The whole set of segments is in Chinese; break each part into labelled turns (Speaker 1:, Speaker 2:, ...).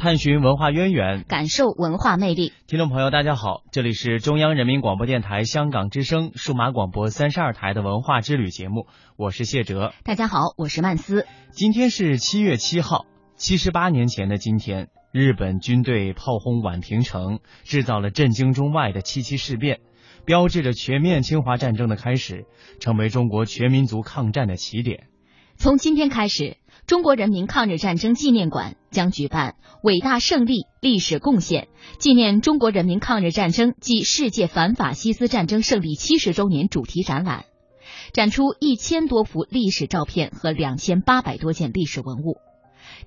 Speaker 1: 探寻文化渊源，
Speaker 2: 感受文化魅力。
Speaker 1: 听众朋友，大家好，这里是中央人民广播电台香港之声数码广播三十二台的文化之旅节目，我是谢哲。
Speaker 2: 大家好，我是曼斯。
Speaker 1: 今天是七月七号，七十八年前的今天，日本军队炮轰宛平城，制造了震惊中外的七七事变，标志着全面侵华战争的开始，成为中国全民族抗战的起点。
Speaker 2: 从今天开始。中国人民抗日战争纪念馆将举办“伟大胜利，历史贡献”纪念中国人民抗日战争暨世界反法西斯战争胜利七十周年主题展览，展出一千多幅历史照片和两千八百多件历史文物。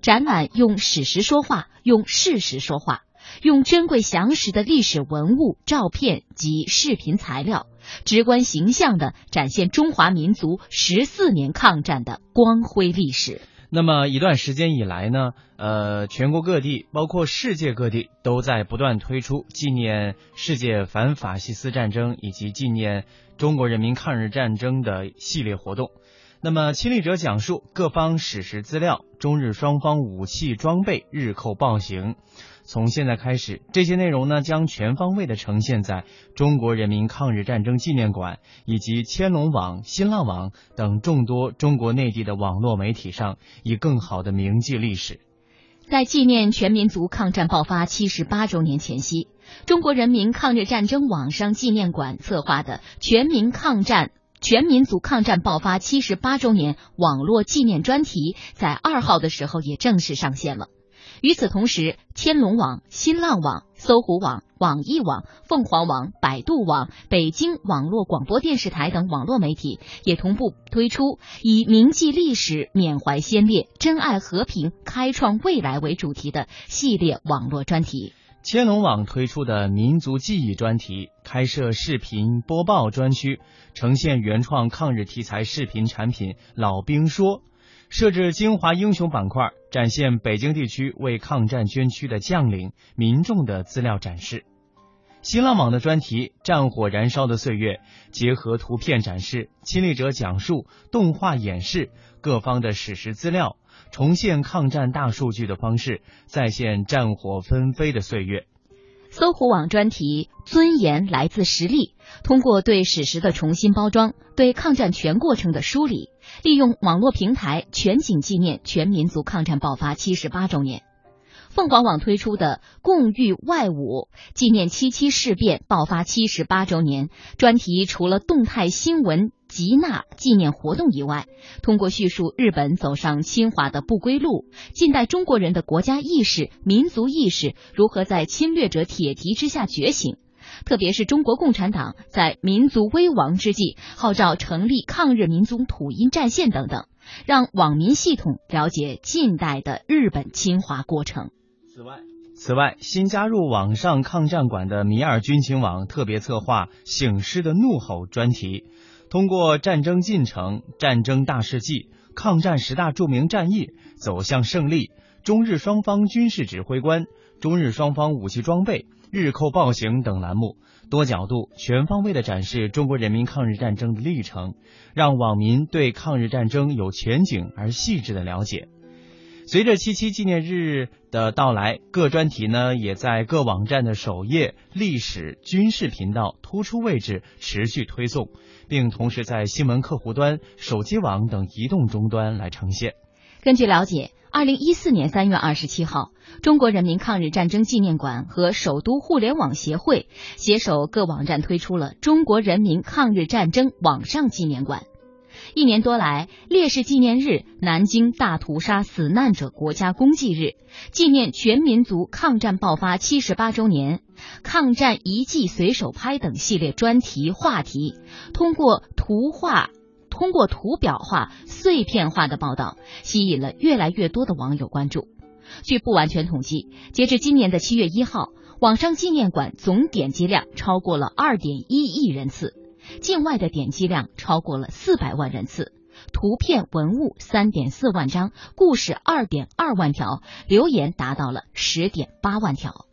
Speaker 2: 展览用史实说话，用事实说话，用珍贵详实的历史文物、照片及视频材料，直观形象的展现中华民族十四年抗战的光辉历史。
Speaker 1: 那么一段时间以来呢，呃，全国各地，包括世界各地，都在不断推出纪念世界反法西斯战争以及纪念中国人民抗日战争的系列活动。那么亲历者讲述各方史实资料，中日双方武器装备日寇暴行。从现在开始，这些内容呢将全方位的呈现在中国人民抗日战争纪念馆以及千龙网、新浪网等众多中国内地的网络媒体上，以更好的铭记历史。
Speaker 2: 在纪念全民族抗战爆发七十八周年前夕，中国人民抗日战争网上纪念馆策划的全民抗战、全民族抗战爆发七十八周年网络纪念专题，在二号的时候也正式上线了。与此同时，天龙网、新浪网、搜狐网、网易网、凤凰网、百度网、北京网络广播电视台等网络媒体也同步推出以“铭记历史、缅怀先烈、珍爱和平、开创未来”为主题的系列网络专题。
Speaker 1: 千龙网推出的民族记忆专题，开设视频播报专区，呈现原创抗日题材视频产品《老兵说》。设置精华英雄板块，展现北京地区为抗战捐躯的将领、民众的资料展示。新浪网的专题《战火燃烧的岁月》，结合图片展示、亲历者讲述、动画演示各方的史实资料，重现抗战大数据的方式，再现战火纷飞的岁月。
Speaker 2: 搜狐网专题《尊严来自实力》，通过对史实的重新包装，对抗战全过程的梳理，利用网络平台全景纪念全民族抗战爆发七十八周年。凤凰网推出的《共御外侮》纪念七七事变爆发七十八周年专题，除了动态新闻吉纳纪念活动以外，通过叙述日本走上侵华的不归路，近代中国人的国家意识、民族意识如何在侵略者铁蹄之下觉醒，特别是中国共产党在民族危亡之际号召成立抗日民族统一战线等等，让网民系统了解近代的日本侵华过程。
Speaker 1: 此外，此外，新加入网上抗战馆的米尔军情网特别策划《醒狮的怒吼》专题，通过战争进程、战争大事记、抗战十大著名战役、走向胜利、中日双方军事指挥官、中日双方武器装备、日寇暴行等栏目，多角度、全方位的展示中国人民抗日战争的历程，让网民对抗日战争有全景而细致的了解。随着七七纪念日的到来，各专题呢也在各网站的首页、历史、军事频道突出位置持续推送，并同时在新闻客户端、手机网等移动终端来呈现。
Speaker 2: 根据了解，二零一四年三月二十七号，中国人民抗日战争纪念馆和首都互联网协会携手各网站推出了中国人民抗日战争网上纪念馆。一年多来，烈士纪念日、南京大屠杀死难者国家公祭日、纪念全民族抗战爆发七十八周年、抗战遗迹随手拍等系列专题话题，通过图画、通过图表化、碎片化的报道，吸引了越来越多的网友关注。据不完全统计，截至今年的七月一号，网上纪念馆总点击量超过了二点一亿人次，境外的点击量超过了四百万人次。图片文物三点四万张，故事二点二万条，留言达到了十点八万条。